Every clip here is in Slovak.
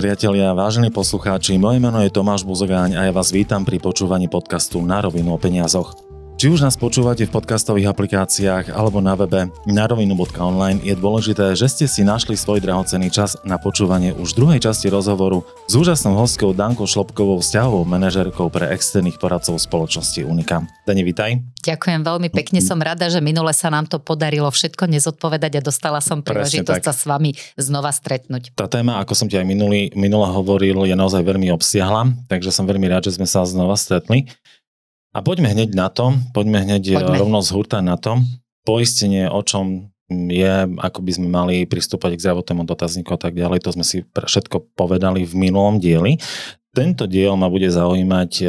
Priatelia, vážení poslucháči, moje meno je Tomáš Buzogáň a ja vás vítam pri počúvaní podcastu Na rovinu o peniazoch. Či už nás počúvate v podcastových aplikáciách alebo na webe narovinu.online, je dôležité, že ste si našli svoj drahocený čas na počúvanie už druhej časti rozhovoru s úžasnou hostkou Dankou Šlopkovou, vzťahovou manažerkou pre externých poradcov spoločnosti Unika. Dani, vitaj. Ďakujem veľmi pekne, som rada, že minule sa nám to podarilo všetko nezodpovedať a dostala som príležitosť sa s vami znova stretnúť. Tá téma, ako som ti aj minulý, minule hovoril, je naozaj veľmi obsiahla, takže som veľmi rád, že sme sa znova stretli. A poďme hneď na to, poďme hneď poďme. rovno z hurta na to. Poistenie, o čom je, ako by sme mali pristúpať k zdravotnému dotazníku a tak ďalej, to sme si všetko povedali v minulom dieli. Tento diel ma bude zaujímať e,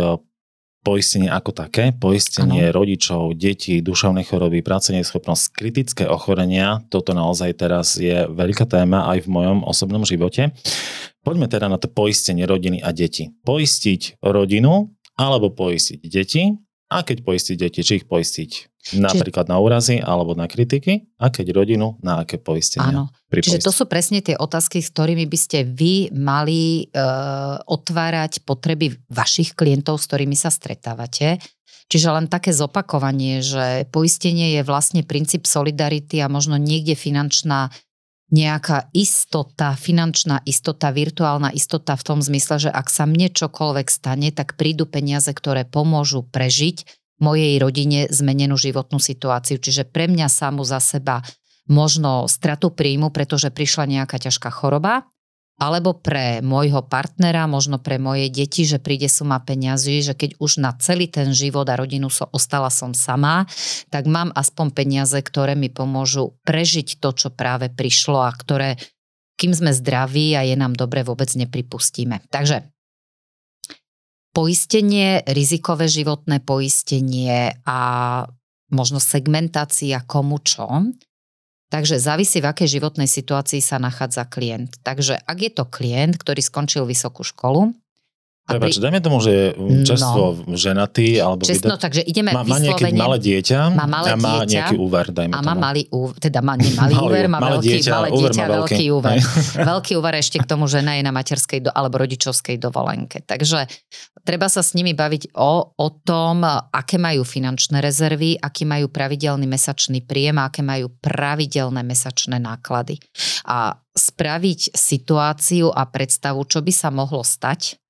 poistenie ako také, poistenie ano. rodičov, detí, duševnej choroby, práce neschopnosť, kritické ochorenia, toto naozaj teraz je veľká téma aj v mojom osobnom živote. Poďme teda na to poistenie rodiny a deti. Poistiť rodinu alebo poistiť deti a keď poistiť deti, či ich poistiť napríklad Čiže... na úrazy alebo na kritiky a keď rodinu, na aké poistenie. Áno, čiže to sú presne tie otázky, s ktorými by ste vy mali e, otvárať potreby vašich klientov, s ktorými sa stretávate. Čiže len také zopakovanie, že poistenie je vlastne princíp solidarity a možno niekde finančná nejaká istota, finančná istota, virtuálna istota v tom zmysle, že ak sa mne čokoľvek stane, tak prídu peniaze, ktoré pomôžu prežiť mojej rodine zmenenú životnú situáciu. Čiže pre mňa samu za seba možno stratu príjmu, pretože prišla nejaká ťažká choroba, alebo pre môjho partnera, možno pre moje deti, že príde suma peňazí, že keď už na celý ten život a rodinu so, ostala som sama, tak mám aspoň peniaze, ktoré mi pomôžu prežiť to, čo práve prišlo a ktoré, kým sme zdraví a je nám dobre, vôbec nepripustíme. Takže poistenie, rizikové životné poistenie a možno segmentácia komu čo, Takže závisí, v akej životnej situácii sa nachádza klient. Takže ak je to klient, ktorý skončil vysokú školu, Prepač, pri... dajme tomu, že často no, ženatý, alebo Čestno, vyda... takže ideme má, má nejaké malé dieťa má malé a má dieťa, nejaký úver, dajme A má tomu. malý úver, teda má nie malý úver, má malé veľký, dieťa, malé dieťa, má veľký, úver. veľký úver ešte k tomu, žena je na materskej do, alebo rodičovskej dovolenke. Takže treba sa s nimi baviť o, o tom, aké majú finančné rezervy, aký majú pravidelný mesačný príjem a aké majú pravidelné mesačné náklady. A spraviť situáciu a predstavu, čo by sa mohlo stať,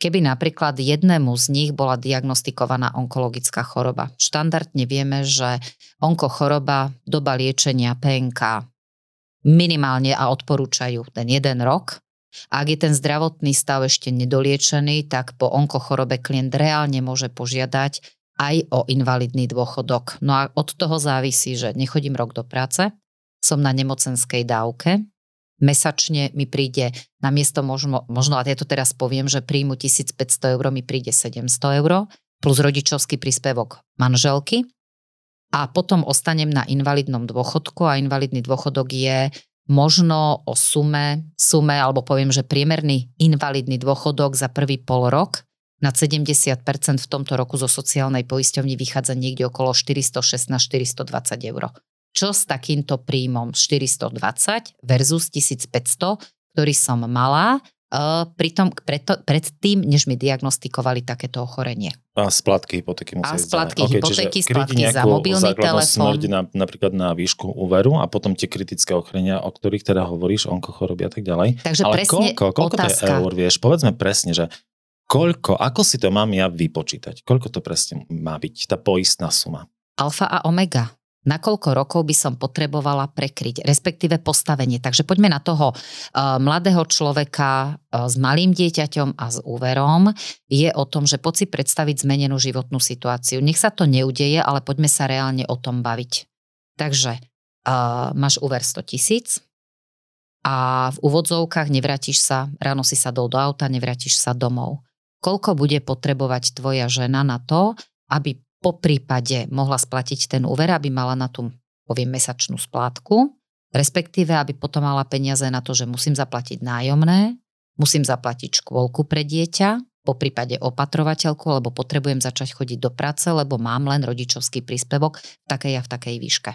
keby napríklad jednému z nich bola diagnostikovaná onkologická choroba. Štandardne vieme, že onkochoroba, doba liečenia PNK minimálne a odporúčajú ten jeden rok. Ak je ten zdravotný stav ešte nedoliečený, tak po onkochorobe klient reálne môže požiadať aj o invalidný dôchodok. No a od toho závisí, že nechodím rok do práce, som na nemocenskej dávke, mesačne mi príde na miesto možno, možno, a ja to teraz poviem, že príjmu 1500 eur mi príde 700 eur plus rodičovský príspevok manželky. A potom ostanem na invalidnom dôchodku a invalidný dôchodok je možno o sume, sume alebo poviem, že priemerný invalidný dôchodok za prvý pol rok. Na 70% v tomto roku zo sociálnej poisťovni vychádza niekde okolo 416-420 eur čo s takýmto príjmom 420 versus 1500, ktorý som mala uh, pritom, preto, predtým, než mi diagnostikovali takéto ochorenie. A splatky hypotéky musia A splatky okay, hypotéky, splatky za mobilný telefón. na, napríklad na výšku úveru a potom tie kritické ochorenia, o ktorých teda hovoríš, onkochoroby a tak ďalej. Takže Ale presne koľko, koľko otázka. to je eur, vieš? Povedzme presne, že koľko, ako si to mám ja vypočítať? Koľko to presne má byť, tá poistná suma? Alfa a omega nakoľko rokov by som potrebovala prekryť, respektíve postavenie. Takže poďme na toho uh, mladého človeka uh, s malým dieťaťom a s úverom. Je o tom, že poď si predstaviť zmenenú životnú situáciu. Nech sa to neudeje, ale poďme sa reálne o tom baviť. Takže uh, máš úver 100 tisíc a v úvodzovkách nevrátiš sa, ráno si sadol do auta, nevrátiš sa domov. Koľko bude potrebovať tvoja žena na to, aby po prípade mohla splatiť ten úver, aby mala na tú, poviem, mesačnú splátku, respektíve aby potom mala peniaze na to, že musím zaplatiť nájomné, musím zaplatiť škôlku pre dieťa, po prípade opatrovateľku, alebo potrebujem začať chodiť do práce, lebo mám len rodičovský príspevok v takej a v takej výške.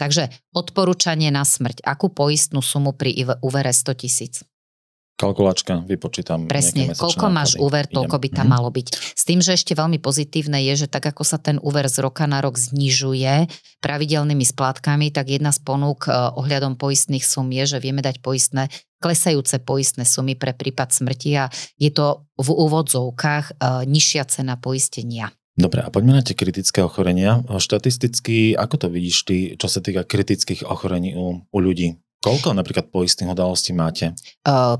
Takže odporúčanie na smrť. Akú poistnú sumu pri úvere 100 tisíc? Kalkulačka, vypočítam. Presne, koľko náklady. máš úver, toľko by tam mm. malo byť. S tým, že ešte veľmi pozitívne je, že tak ako sa ten úver z roka na rok znižuje pravidelnými splátkami, tak jedna z ponúk eh, ohľadom poistných sum je, že vieme dať poistné klesajúce poistné sumy pre prípad smrti a je to v úvodzovkách eh, nižšia cena poistenia. Dobre, a poďme na tie kritické ochorenia. Štatisticky, ako to vidíš ty, čo sa týka kritických ochorení u, u ľudí? Koľko napríklad poistných udalostí máte?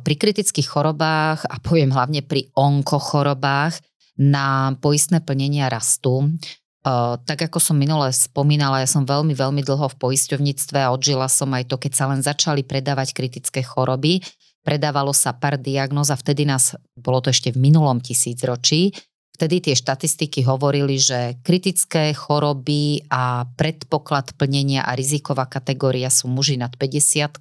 Pri kritických chorobách a poviem hlavne pri onkochorobách na poistné plnenia rastú. Tak ako som minule spomínala, ja som veľmi, veľmi dlho v poisťovníctve a odžila som aj to, keď sa len začali predávať kritické choroby. Predávalo sa pár diagnóz a vtedy nás, bolo to ešte v minulom tisícročí, Vtedy tie štatistiky hovorili, že kritické choroby a predpoklad plnenia a riziková kategória sú muži nad 50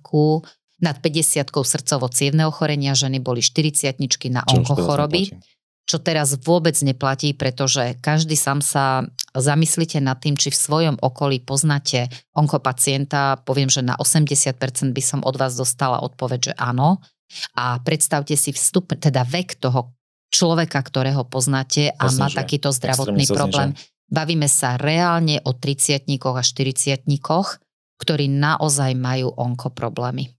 nad 50 srdcovo cievne ochorenia, ženy boli 40 na onkochoroby. Čo teraz vôbec neplatí, pretože každý sám sa zamyslite nad tým, či v svojom okolí poznáte onkopacienta. Poviem, že na 80% by som od vás dostala odpoveď, že áno. A predstavte si vstup, teda vek toho človeka, ktorého poznáte a má takýto zdravotný problém. Bavíme sa reálne o 30 a 40 ktorí naozaj majú onkoproblémy.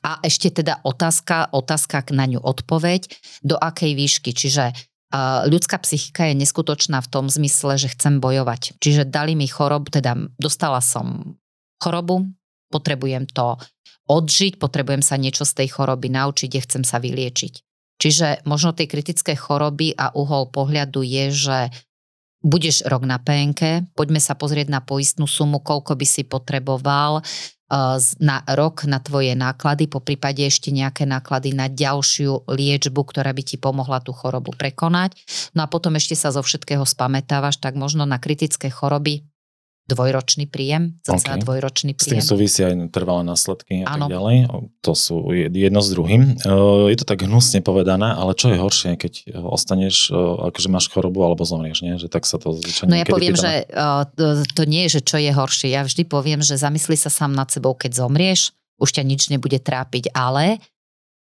A ešte teda otázka, otázka na ňu odpoveď, do akej výšky. Čiže uh, ľudská psychika je neskutočná v tom zmysle, že chcem bojovať. Čiže dali mi chorobu, teda dostala som chorobu, potrebujem to odžiť, potrebujem sa niečo z tej choroby naučiť, a chcem sa vyliečiť. Čiže možno tie kritické choroby a uhol pohľadu je, že budeš rok na PNK, poďme sa pozrieť na poistnú sumu, koľko by si potreboval eh, na rok na tvoje náklady, po prípade ešte nejaké náklady na ďalšiu liečbu, ktorá by ti pomohla tú chorobu prekonať. No a potom ešte sa zo všetkého spametávaš, tak možno na kritické choroby dvojročný príjem, cca okay. dvojročný príjem. S tým súvisí aj trvalé následky a ano. tak ďalej. To sú jedno s druhým. Je to tak hnusne povedané, ale čo je horšie, keď ostaneš, akože máš chorobu alebo zomrieš, nie? Že tak sa to zvyčajne No ja poviem, pýtame. že to nie je, že čo je horšie. Ja vždy poviem, že zamysli sa sám nad sebou, keď zomrieš, už ťa nič nebude trápiť, ale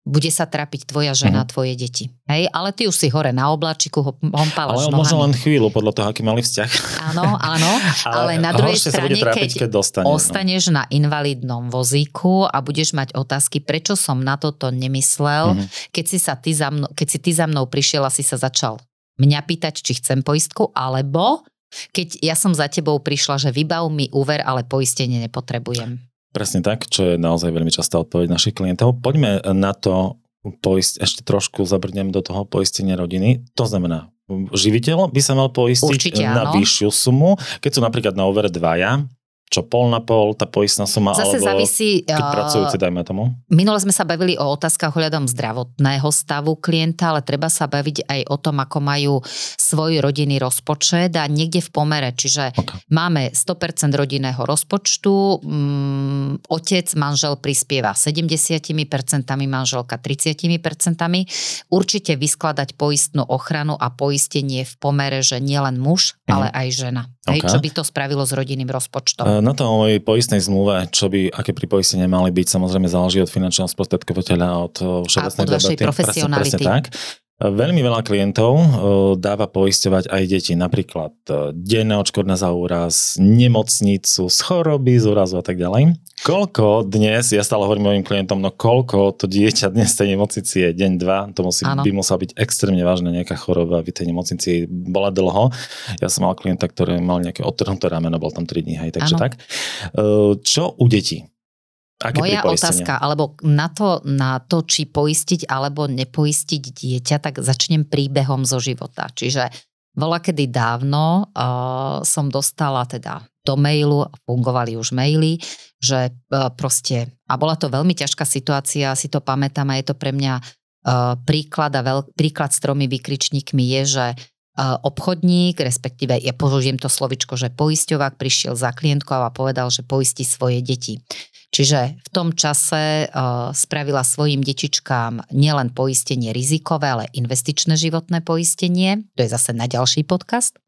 bude sa trapiť tvoja žena, mm-hmm. tvoje deti. Hej, ale ty už si hore na obláčiku, hompávaš Ale nohami. možno len chvíľu, podľa toho, aký mali vzťah. Áno, áno, ale, ale na druhej strane, trápiť, keď, keď dostane, no. ostaneš no. na invalidnom vozíku a budeš mať otázky, prečo som na toto nemyslel, mm-hmm. keď, si sa ty za mnou, keď si ty za mnou prišiel a si sa začal mňa pýtať, či chcem poistku, alebo keď ja som za tebou prišla, že vybav mi úver, ale poistenie nepotrebujem. Presne tak, čo je naozaj veľmi častá odpoveď našich klientov. Poďme na to poist, ešte trošku zabrnem do toho poistenia rodiny. To znamená, živiteľ by sa mal poistiť Určite, na áno. vyššiu sumu. Keď sú napríklad na úvere dvaja, čo pol na pol, tá poistná suma, Zase alebo závisí, keď pracujúci, dajme tomu? Minule sme sa bavili o otázkach ohľadom zdravotného stavu klienta, ale treba sa baviť aj o tom, ako majú svoj rodinný rozpočet a niekde v pomere. Čiže okay. máme 100% rodinného rozpočtu, um, otec, manžel prispieva 70%, manželka 30%. Určite vyskladať poistnú ochranu a poistenie v pomere, že nielen muž, mm. ale aj žena. Okay. Hej, čo by to spravilo s rodinným rozpočtom? Na tej poistnej zmluve, čo by, aké pripoistenie mali byť, samozrejme záleží od finančného sprostredkovateľa, od všeobecnej debaty. profesionality. Presne, presne tak. Veľmi veľa klientov dáva poisťovať aj deti, napríklad denné odškodné za úraz, nemocnicu, z choroby, z úrazu a tak ďalej. Koľko dnes, ja stále hovorím mojim klientom, no koľko to dieťa dnes tej nemocnici je, deň, dva, to musí, by musela byť extrémne vážna nejaká choroba, aby tej nemocnici bola dlho. Ja som mal klienta, ktorý mal nejaké odtrhnuté rameno, bol tam 3 dní, hej, takže ano. tak. Čo u detí? Aké Moja otázka, alebo na to, na to, či poistiť alebo nepoistiť dieťa, tak začnem príbehom zo života. Čiže bola kedy dávno uh, som dostala teda do mailu, fungovali už maily, že uh, proste, a bola to veľmi ťažká situácia, si to pamätám a je to pre mňa uh, príklad a veľ, príklad s tromi vykričníkmi je, že uh, obchodník, respektíve ja použijem to slovičko, že poisťovák prišiel za klientkou a povedal, že poistí svoje deti. Čiže v tom čase uh, spravila svojim detičkám nielen poistenie rizikové, ale investičné životné poistenie. To je zase na ďalší podcast.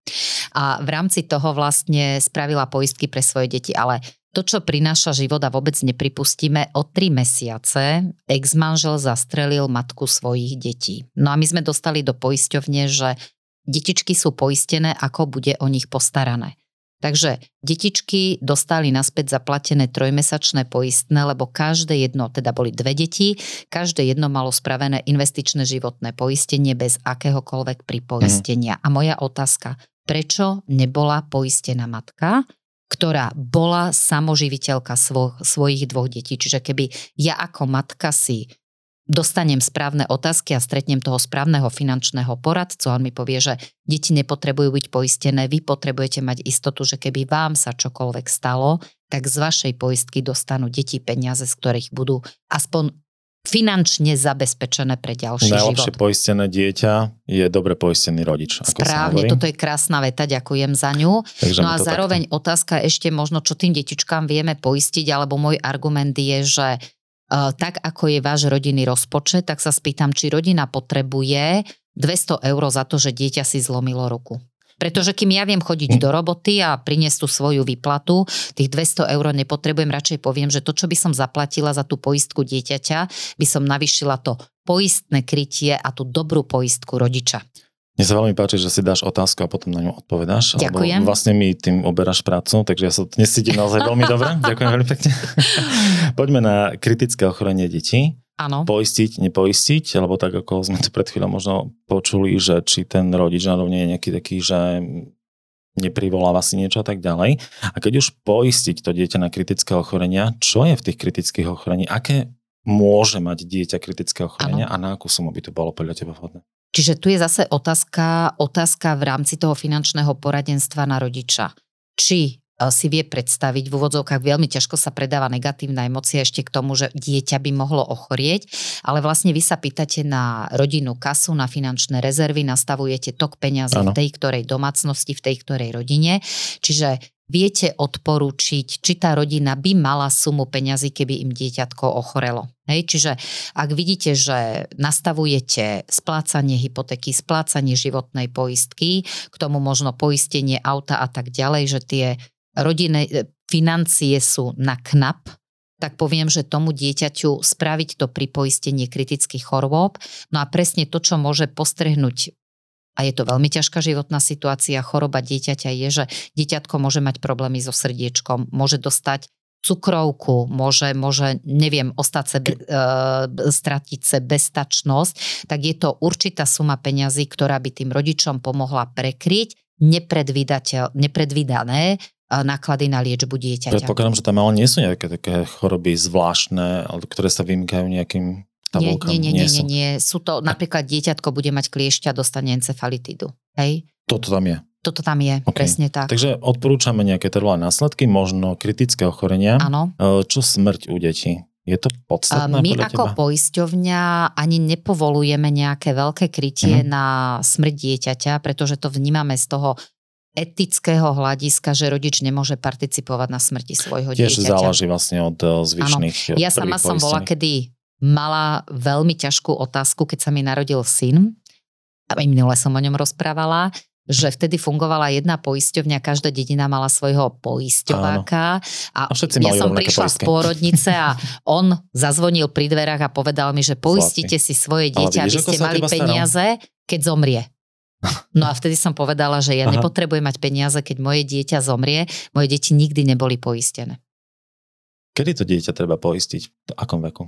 A v rámci toho vlastne spravila poistky pre svoje deti, ale to, čo prináša život a vôbec nepripustíme, o tri mesiace ex-manžel zastrelil matku svojich detí. No a my sme dostali do poisťovne, že detičky sú poistené, ako bude o nich postarané. Takže detičky dostali naspäť zaplatené trojmesačné poistné, lebo každé jedno, teda boli dve deti, každé jedno malo spravené investičné životné poistenie bez akéhokoľvek pripoistenia. Mm. A moja otázka, prečo nebola poistená matka, ktorá bola samoživiteľka svo, svojich dvoch detí. Čiže keby ja ako matka si dostanem správne otázky a stretnem toho správneho finančného poradcu, on mi povie, že deti nepotrebujú byť poistené, vy potrebujete mať istotu, že keby vám sa čokoľvek stalo, tak z vašej poistky dostanú deti peniaze, z ktorých budú aspoň finančne zabezpečené pre ďalší Najlepšie život. poistené dieťa je dobre poistený rodič. Ako Správne, toto je krásna veta, ďakujem za ňu. Takže no a zároveň takto. otázka ešte možno, čo tým detičkám vieme poistiť, alebo môj argument je, že tak ako je váš rodinný rozpočet, tak sa spýtam, či rodina potrebuje 200 eur za to, že dieťa si zlomilo ruku. Pretože kým ja viem chodiť do roboty a priniesť tú svoju výplatu, tých 200 eur nepotrebujem, radšej poviem, že to, čo by som zaplatila za tú poistku dieťaťa, by som navyšila to poistné krytie a tú dobrú poistku rodiča. Mne sa veľmi páči, že si dáš otázku a potom na ňu odpovedáš. Ďakujem. Lebo vlastne mi tým oberáš prácu, takže ja sa dnes cítim naozaj veľmi dobre. Ďakujem veľmi pekne. Poďme na kritické ochorenie detí. Áno. Poistiť, nepoistiť, lebo tak ako sme tu pred chvíľou možno počuli, že či ten rodič náhodou nie je nejaký taký, že neprivoláva si niečo a tak ďalej. A keď už poistiť to dieťa na kritické ochorenia, čo je v tých kritických ochorení? Aké môže mať dieťa kritické ochorenia ano. a na akú sumu by to bolo podľa teba vhodné? Čiže tu je zase otázka, otázka v rámci toho finančného poradenstva na rodiča. Či e, si vie predstaviť, v úvodzovkách veľmi ťažko sa predáva negatívna emocia ešte k tomu, že dieťa by mohlo ochorieť, ale vlastne vy sa pýtate na rodinnú kasu, na finančné rezervy, nastavujete tok peňazí v tej ktorej domácnosti, v tej ktorej rodine. Čiže viete odporúčiť, či tá rodina by mala sumu peňazí, keby im dieťatko ochorelo. Hej, čiže ak vidíte, že nastavujete splácanie hypotéky, splácanie životnej poistky, k tomu možno poistenie auta a tak ďalej, že tie rodinné e, financie sú na knap, tak poviem, že tomu dieťaťu spraviť to pripoistenie kritických chorôb. No a presne to, čo môže postrehnúť a je to veľmi ťažká životná situácia, choroba dieťaťa je, že dieťatko môže mať problémy so srdiečkom, môže dostať cukrovku, môže, môže neviem, ostať se, e, stratiť se beztačnosť, tak je to určitá suma peňazí, ktorá by tým rodičom pomohla prekryť nepredvídané e, náklady na liečbu dieťaťa. Predpokladám, že tam ale nie sú nejaké také choroby zvláštne, ktoré sa vymykajú nejakým tabulkám? Nie, nie, nie, nie, nie, nie. Sú to, napríklad dieťatko bude mať kliešťa, dostane encefalitidu. Hej? Toto tam je. Toto tam je, okay. presne tak. Takže odporúčame nejaké trvalé následky, možno kritické ochorenia. Áno. E, čo smrť u detí? Je to podstatné My ako teba? poisťovňa ani nepovolujeme nejaké veľké krytie uh-huh. na smrť dieťaťa, pretože to vnímame z toho etického hľadiska, že rodič nemôže participovať na smrti svojho Tiež dieťaťa. Tiež záleží vlastne od e, zvyšných. Ja sama som bola kedy mala veľmi ťažkú otázku, keď sa mi narodil syn. A minule som o ňom rozprávala že vtedy fungovala jedna poisťovňa, každá dedina mala svojho poisťováka a, a ja som prišla poistky. z pôrodnice a on zazvonil pri dverách a povedal mi, že poistite si svoje dieťa, aby ste mali peniaze, keď zomrie. No a vtedy som povedala, že ja Aha. nepotrebujem mať peniaze, keď moje dieťa zomrie. Moje deti nikdy neboli poistené. Kedy to dieťa treba poistiť? V akom veku?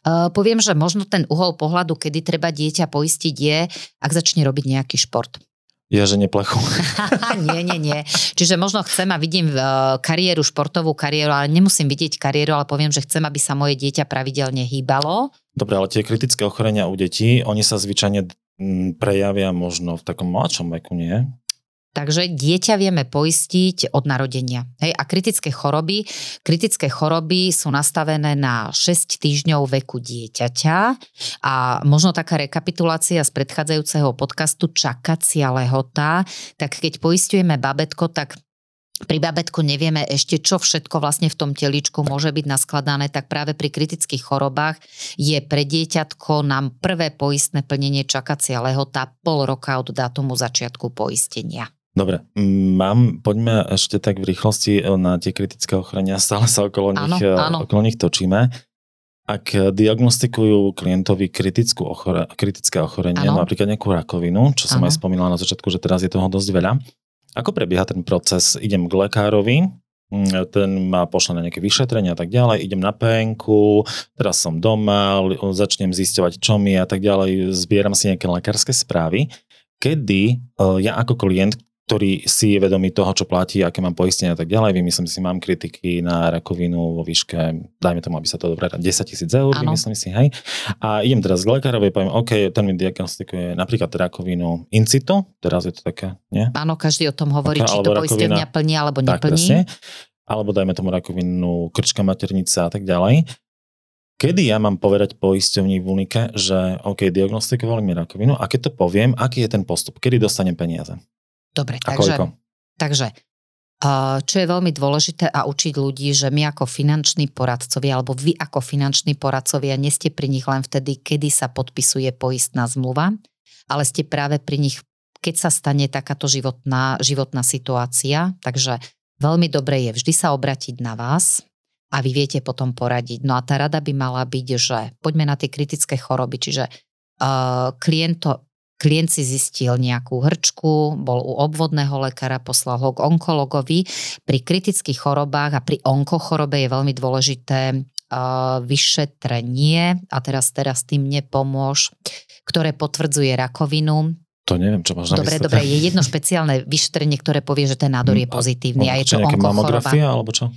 Uh, poviem, že možno ten uhol pohľadu, kedy treba dieťa poistiť je, ak začne robiť nejaký šport. Ja, že neplechu. nie, nie, nie. Čiže možno chcem a vidím uh, kariéru, športovú kariéru, ale nemusím vidieť kariéru, ale poviem, že chcem, aby sa moje dieťa pravidelne hýbalo. Dobre, ale tie kritické ochorenia u detí, oni sa zvyčajne mm, prejavia možno v takom mladšom veku, nie? Takže dieťa vieme poistiť od narodenia. Hej, a kritické choroby, kritické choroby sú nastavené na 6 týždňov veku dieťaťa a možno taká rekapitulácia z predchádzajúceho podcastu čakacia lehota, tak keď poistujeme babetko, tak pri babetku nevieme ešte, čo všetko vlastne v tom teličku môže byť naskladané, tak práve pri kritických chorobách je pre dieťatko nám prvé poistné plnenie čakacia lehota pol roka od dátumu začiatku poistenia. Dobre, mám, poďme ešte tak v rýchlosti na tie kritické ochorenia, stále sa okolo nich, áno, áno. okolo nich točíme. Ak diagnostikujú klientovi kritickú ochore, kritické ochorenie, ano. napríklad nejakú rakovinu, čo som ano. aj spomínala na začiatku, že teraz je toho dosť veľa, ako prebieha ten proces? Idem k lekárovi, mm, ten ma pošle na nejaké vyšetrenia a tak ďalej, idem na penku, teraz som doma, začnem zisťovať, čo mi a tak ďalej, zbieram si nejaké lekárske správy. Kedy ja ako klient, ktorý si je vedomý toho, čo platí, aké mám poistenie a tak ďalej. Vymyslím si, mám kritiky na rakovinu vo výške, dajme tomu, aby sa to dobre 10 tisíc eur, ano. vymyslím si, hej. A idem teraz k lekárovi, poviem, OK, ten mi diagnostikuje napríklad rakovinu in situ, teraz je to také, nie? Áno, každý o tom hovorí, okay, či to poistenia plní alebo neplní. Tak, presne. Alebo dajme tomu rakovinu krčka maternica a tak ďalej. Kedy ja mám povedať poisťovní v Unike, že OK, diagnostikovali mi rakovinu a keď to poviem, aký je ten postup? Kedy dostanem peniaze? Dobre, a takže, koľko? takže čo je veľmi dôležité a učiť ľudí, že my ako finanční poradcovia, alebo vy ako finanční poradcovia, nie ste pri nich len vtedy, kedy sa podpisuje poistná zmluva, ale ste práve pri nich, keď sa stane takáto životná, životná situácia. Takže veľmi dobre je vždy sa obratiť na vás a vy viete potom poradiť. No a tá rada by mala byť, že poďme na tie kritické choroby, čiže uh, kliento, klient si zistil nejakú hrčku, bol u obvodného lekára, poslal ho k onkologovi. Pri kritických chorobách a pri onkochorobe je veľmi dôležité uh, vyšetrenie, a teraz, teraz tým nepomôž, ktoré potvrdzuje rakovinu. To neviem, čo máš Dobre, dobre, je jedno špeciálne vyšetrenie, ktoré povie, že ten nádor je hm, pozitívny a, a je to onkochoroba. alebo čo?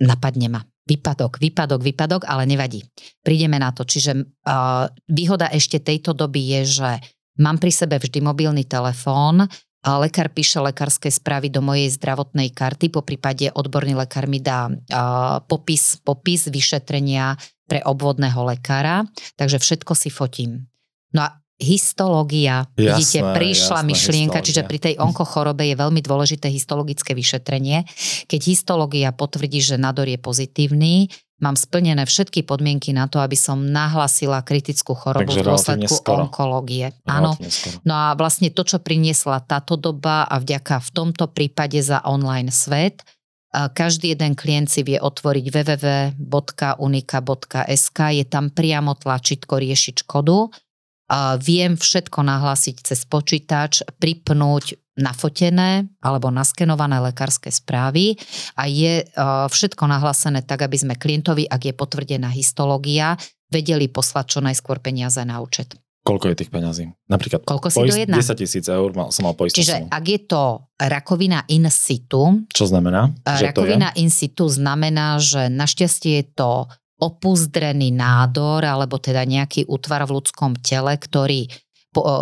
Napadne ma. Výpadok, výpadok, výpadok, ale nevadí. Prídeme na to. Čiže uh, výhoda ešte tejto doby je, že Mám pri sebe vždy mobilný telefón, a lekár píše lekárske správy do mojej zdravotnej karty, po prípade odborný lekár mi dá uh, popis, popis vyšetrenia pre obvodného lekára, takže všetko si fotím. No a histológia, jasné, vidíte, prišla jasné, myšlienka, histológia. čiže pri tej onkochorobe je veľmi dôležité histologické vyšetrenie. Keď histológia potvrdí, že nádor je pozitívny, mám splnené všetky podmienky na to, aby som nahlasila kritickú chorobu Takže v dôsledku skoro. onkológie. Áno. No a vlastne to, čo priniesla táto doba a vďaka v tomto prípade za online svet, každý jeden klient si vie otvoriť www.unika.sk, je tam priamo tlačítko riešiť škodu. Viem všetko nahlásiť cez počítač, pripnúť nafotené alebo naskenované lekárske správy a je e, všetko nahlásené tak, aby sme klientovi, ak je potvrdená histológia, vedeli poslať čo najskôr peniaze na účet. Koľko je tých peňazí? Napríklad Koľko si poist, to 10 tisíc eur mal, som mal poistnú Čiže sumu. ak je to rakovina in situ. Čo znamená? Že rakovina to je? in situ znamená, že našťastie je to opuzdrený nádor alebo teda nejaký útvar v ľudskom tele, ktorý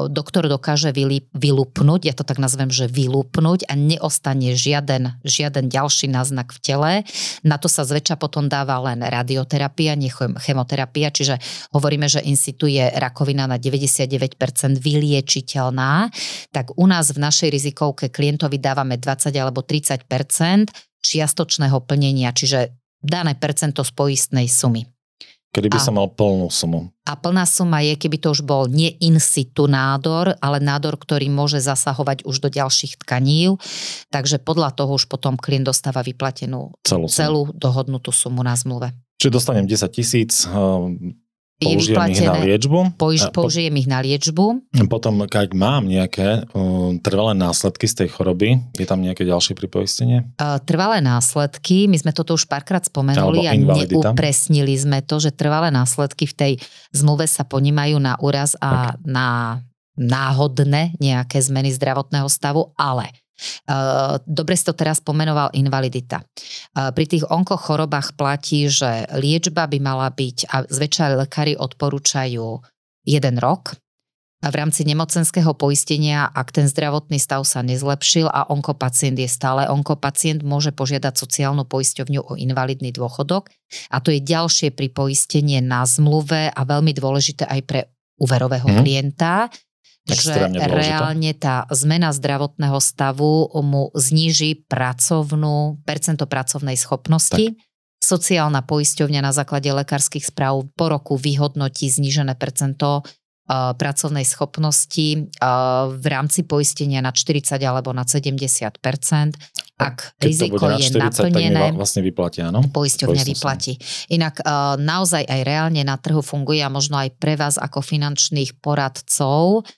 doktor dokáže vylúpnuť, ja to tak nazvem, že vylúpnuť a neostane žiaden, žiaden ďalší náznak v tele. Na to sa zväčša potom dáva len radioterapia, nie chemoterapia, čiže hovoríme, že in situ je rakovina na 99% vyliečiteľná, tak u nás v našej rizikovke klientovi dávame 20 alebo 30% čiastočného plnenia, čiže dané percento z poistnej sumy. Kedy by a, som mal plnú sumu? A plná suma je, keby to už bol nie in situ nádor, ale nádor, ktorý môže zasahovať už do ďalších tkaní. Takže podľa toho už potom klient dostáva vyplatenú celú, celú dohodnutú sumu na zmluve. Čiže dostanem 10 tisíc, ehm, použijem ich na liečbu. Použ, použijem ich na liečbu. Potom, ak mám nejaké uh, trvalé následky z tej choroby, je tam nejaké ďalšie pripoistenie? Uh, trvalé následky, my sme toto už párkrát spomenuli a neupresnili sme to, že trvalé následky v tej zmluve sa ponímajú na úraz a okay. na náhodné nejaké zmeny zdravotného stavu, ale Eh, dobre si to teraz pomenoval invalidita. Eh, pri tých onkochorobách platí, že liečba by mala byť, a zväčša lekári odporúčajú jeden rok, v rámci nemocenského poistenia, ak ten zdravotný stav sa nezlepšil a onkopacient je stále onkopacient, môže požiadať sociálnu poisťovňu o invalidný dôchodok. A to je ďalšie pripoistenie na zmluve a veľmi dôležité aj pre úverového hmm. klienta, že reálne tá zmena zdravotného stavu mu zníži pracovnú, percento pracovnej schopnosti. Tak. Sociálna poisťovňa na základe lekárskych správ po roku vyhodnotí znížené percento pracovnej schopnosti v rámci poistenia na 40 alebo na 70% ak Keď riziko na 40, je naplnené, tak vlastne vyplatí, áno? Poisťovňa vyplatí. Inak naozaj aj reálne na trhu funguje a možno aj pre vás ako finančných poradcov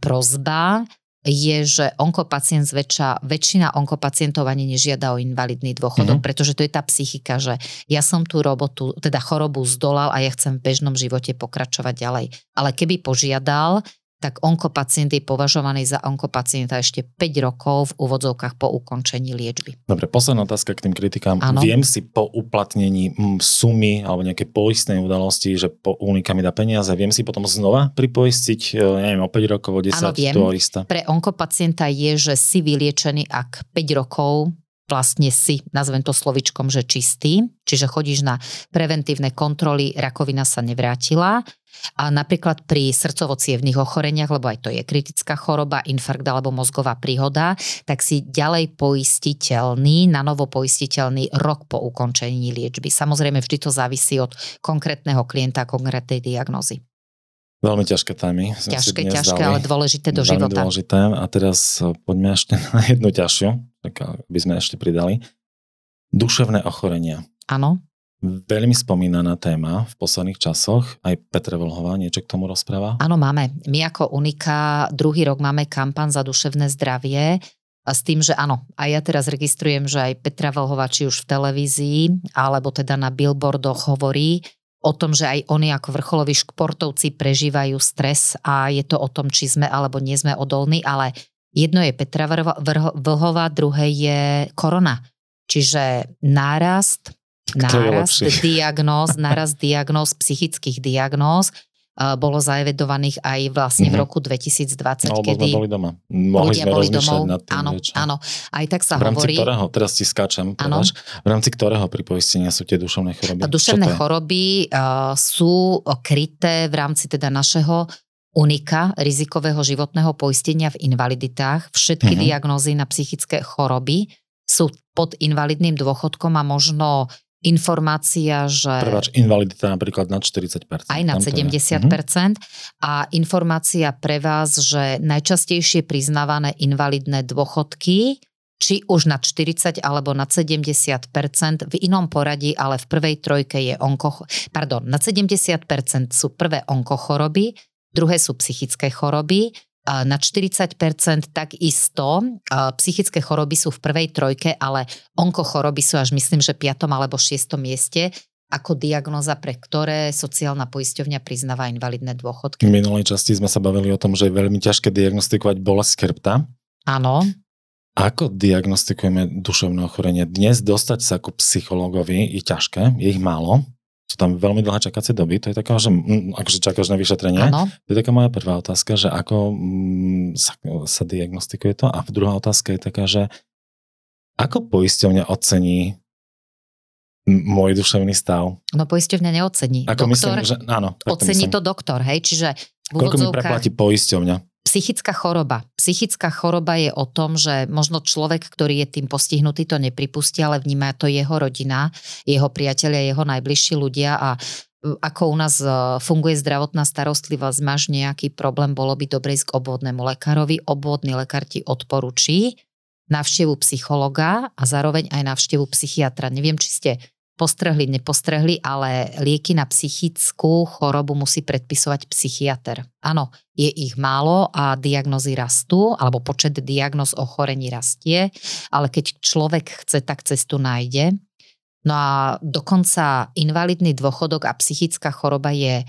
prozba, je, že onkopacient zväčša, väčšina onkopacientov ani nežiada o invalidný dôchodok, mm-hmm. pretože to je tá psychika, že ja som tú robotu, teda chorobu zdolal a ja chcem v bežnom živote pokračovať ďalej. Ale keby požiadal, tak onkopacient je považovaný za onkopacienta ešte 5 rokov v úvodzovkách po ukončení liečby. Dobre, posledná otázka k tým kritikám. Ano. Viem si po uplatnení sumy alebo nejaké poistnej udalosti, že po únika mi dá peniaze, viem si potom znova pripoistiť, e, neviem, o 5 rokov, o 10, ano, viem. to istá. Pre onkopacienta je, že si vyliečený, ak 5 rokov vlastne si, nazvem to slovičkom, že čistý, čiže chodíš na preventívne kontroly, rakovina sa nevrátila. A napríklad pri srdcovo ochoreniach, lebo aj to je kritická choroba, infarkt alebo mozgová príhoda, tak si ďalej poistiteľný, na novo poistiteľný rok po ukončení liečby. Samozrejme, vždy to závisí od konkrétneho klienta, konkrétnej diagnozy. Veľmi ťažké témy. Ťažké, ťažké, dali. ale dôležité do Veľmi života. dôležité. A teraz poďme ešte na jednu ťažšiu, tak by sme ešte pridali. Duševné ochorenia. Áno. Veľmi spomínaná téma v posledných časoch. Aj Petra Vlhová niečo k tomu rozpráva? Áno, máme. My ako Unika druhý rok máme kampan za duševné zdravie a s tým, že áno, a ja teraz registrujem, že aj Petra Vlhová, či už v televízii, alebo teda na billboardoch hovorí, o tom, že aj oni ako vrcholoví športovci prežívajú stres a je to o tom, či sme alebo nie sme odolní, ale jedno je Petra Vlhová, druhé je korona. Čiže nárast, nárast diagnóz, nárast diagnóz, psychických diagnóz, bolo zaevedovaných aj vlastne mm-hmm. v mhm. roku 2020, no, kedy boli doma. Mohli ľudia boli domov. Nad tým, áno, čo? áno. Aj tak sa v rámci hovorí... ktorého, teraz ti skáčem, prebač, v rámci ktorého pripoistenia sú tie duševné choroby? Duševné choroby uh, sú kryté v rámci teda našeho unika rizikového životného poistenia v invaliditách. Všetky mm-hmm. diagnózy na psychické choroby sú pod invalidným dôchodkom a možno informácia, že... Prevač, invalidita napríklad na 40%. Aj na 70%. Mm-hmm. A informácia pre vás, že najčastejšie priznávané invalidné dôchodky, či už na 40 alebo na 70% v inom poradí, ale v prvej trojke je onko... Pardon, na 70% sú prvé onkochoroby, druhé sú psychické choroby, na 40% takisto psychické choroby sú v prvej trojke, ale onkochoroby sú až myslím, že 5. alebo 6. mieste ako diagnoza, pre ktoré sociálna poisťovňa priznáva invalidné dôchodky. V minulej časti sme sa bavili o tom, že je veľmi ťažké diagnostikovať bolesť krpta. Áno. Ako diagnostikujeme duševné ochorenie? Dnes dostať sa ku psychologovi je ťažké, je ich málo sú tam veľmi dlhé čakacie doby, to je taká, že mm, akože čakáš na vyšetrenie. Ano. To je taká moja prvá otázka, že ako sa, sa diagnostikuje to. A druhá otázka je taká, že ako poisťovňa ocení môj duševný stav? No poisťovňa neocení. Ako doktor, myslím, že áno. Ocení myslím. to doktor, hej? Čiže Koľko mi preplatí poisťovňa? Psychická choroba. Psychická choroba je o tom, že možno človek, ktorý je tým postihnutý, to nepripustí, ale vníma to jeho rodina, jeho priatelia, jeho najbližší ľudia a ako u nás e, funguje zdravotná starostlivosť, máš nejaký problém, bolo by dobre ísť k obvodnému lekárovi. Obvodný lekár ti odporúči návštevu psychologa a zároveň aj návštevu psychiatra. Neviem, či ste postrehli, nepostrehli, ale lieky na psychickú chorobu musí predpisovať psychiatr. Áno, je ich málo a diagnozy rastú, alebo počet diagnoz ochorení rastie, ale keď človek chce, tak cestu nájde. No a dokonca invalidný dôchodok a psychická choroba je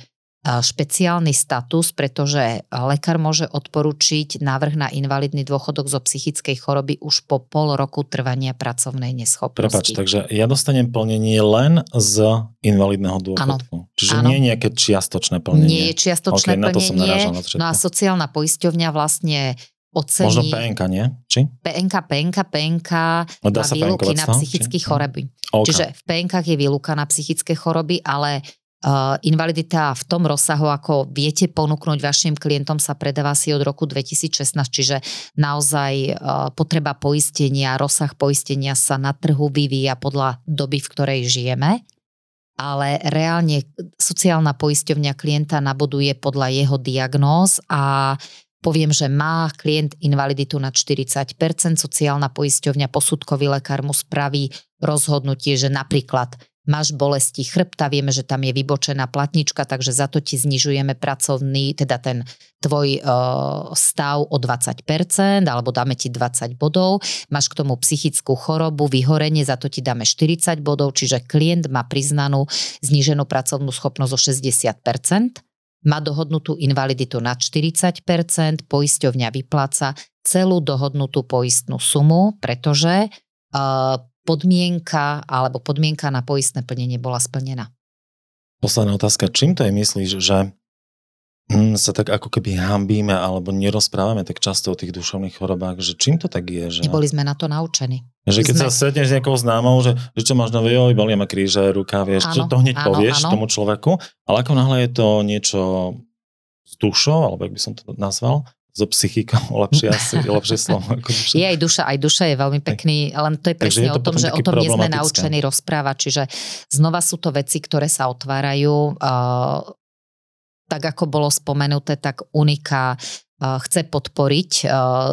špeciálny status, pretože lekár môže odporučiť návrh na invalidný dôchodok zo psychickej choroby už po pol roku trvania pracovnej neschopnosti. Prepač, takže ja dostanem plnenie len z invalidného dôchodku. Ano. Čiže ano. nie je nejaké čiastočné plnenie. Nie je čiastočné okay, plnenie. Na to som narážal, na no a sociálna poisťovňa vlastne ocení... Možno PNK, nie? Či? PNK, PNK, PNK no, má výluky na psychické choroby. Okay. Čiže v PNK je výluka na psychické choroby, ale invalidita v tom rozsahu, ako viete ponúknuť vašim klientom, sa predáva si od roku 2016, čiže naozaj uh, potreba poistenia, rozsah poistenia sa na trhu vyvíja podľa doby, v ktorej žijeme. ale reálne sociálna poisťovňa klienta naboduje podľa jeho diagnóz a poviem, že má klient invaliditu na 40%, sociálna poisťovňa, posudkový lekár mu spraví rozhodnutie, že napríklad máš bolesti chrbta, vieme, že tam je vybočená platnička, takže za to ti znižujeme pracovný, teda ten tvoj uh, stav o 20%, alebo dáme ti 20 bodov. Máš k tomu psychickú chorobu, vyhorenie, za to ti dáme 40 bodov, čiže klient má priznanú zníženú pracovnú schopnosť o 60% má dohodnutú invaliditu nad 40%, poisťovňa vypláca celú dohodnutú poistnú sumu, pretože uh, podmienka alebo podmienka na poistné plnenie bola splnená. Posledná otázka. Čím to je myslíš, že hm, sa tak ako keby hambíme alebo nerozprávame tak často o tých duševných chorobách, že čím to tak je? Že... Neboli sme na to naučení. Že keď sme... sa stretneš s nejakou známou, že, že čo máš na joj, boli ma kríže, ruka, vieš, áno, čo to hneď áno, povieš áno. tomu človeku, ale ako náhle je to niečo s dušou, alebo jak by som to nazval, so psychikou, lepšie asi, lepšie slovo. Ako duša. Je aj duša, aj duša je veľmi pekný, len to je presne je to o tom, že o tom nie sme naučení rozprávať, čiže znova sú to veci, ktoré sa otvárajú. Uh, tak ako bolo spomenuté, tak Unika chce podporiť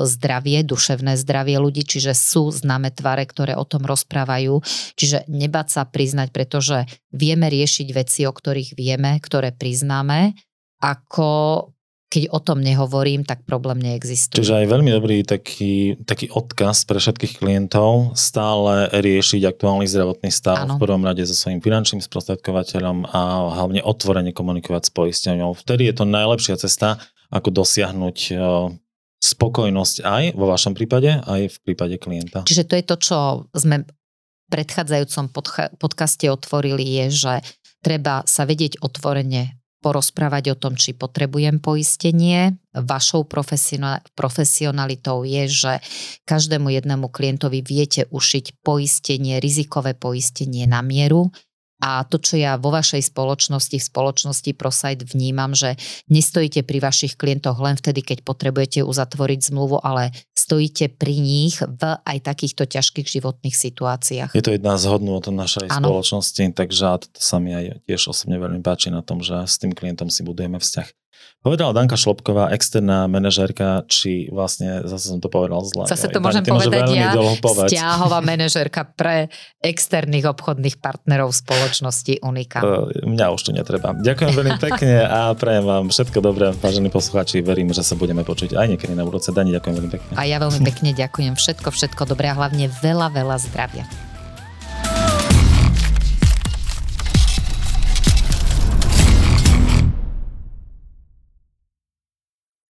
zdravie, duševné zdravie ľudí, čiže sú známe tvare, ktoré o tom rozprávajú. Čiže nebáť sa priznať, pretože vieme riešiť veci, o ktorých vieme, ktoré priznáme, ako keď o tom nehovorím, tak problém neexistuje. Čiže aj veľmi dobrý taký, taký odkaz pre všetkých klientov stále riešiť aktuálny zdravotný stav ano. v prvom rade so svojím finančným sprostredkovateľom a hlavne otvorene komunikovať s poisťovňou. Vtedy je to najlepšia cesta, ako dosiahnuť e, spokojnosť aj vo vašom prípade, aj v prípade klienta. Čiže to je to, čo sme v predchádzajúcom podcaste otvorili, je, že treba sa vedieť otvorene porozprávať o tom, či potrebujem poistenie. Vašou profesionalitou je, že každému jednému klientovi viete ušiť poistenie, rizikové poistenie na mieru a to, čo ja vo vašej spoločnosti, v spoločnosti ProSite vnímam, že nestojíte pri vašich klientoch len vtedy, keď potrebujete uzatvoriť zmluvu, ale stojíte pri nich v aj takýchto ťažkých životných situáciách. Je to jedna z hodnôt našej ano. spoločnosti, takže to sa mi aj tiež osobne veľmi páči na tom, že s tým klientom si budujeme vzťah. Povedala Danka Šlopková, externá manažérka, či vlastne, zase som to povedal zle. Zase to môžem povedať ja, stiahová manažérka pre externých obchodných partnerov spoločnosti Unika. Mňa už tu netreba. Ďakujem veľmi pekne a prajem vám všetko dobré, vážení poslucháči. Verím, že sa budeme počuť aj niekedy na budúce. Dani, ďakujem veľmi pekne. A ja veľmi pekne ďakujem. Všetko, všetko dobré a hlavne veľa, veľa zdravia.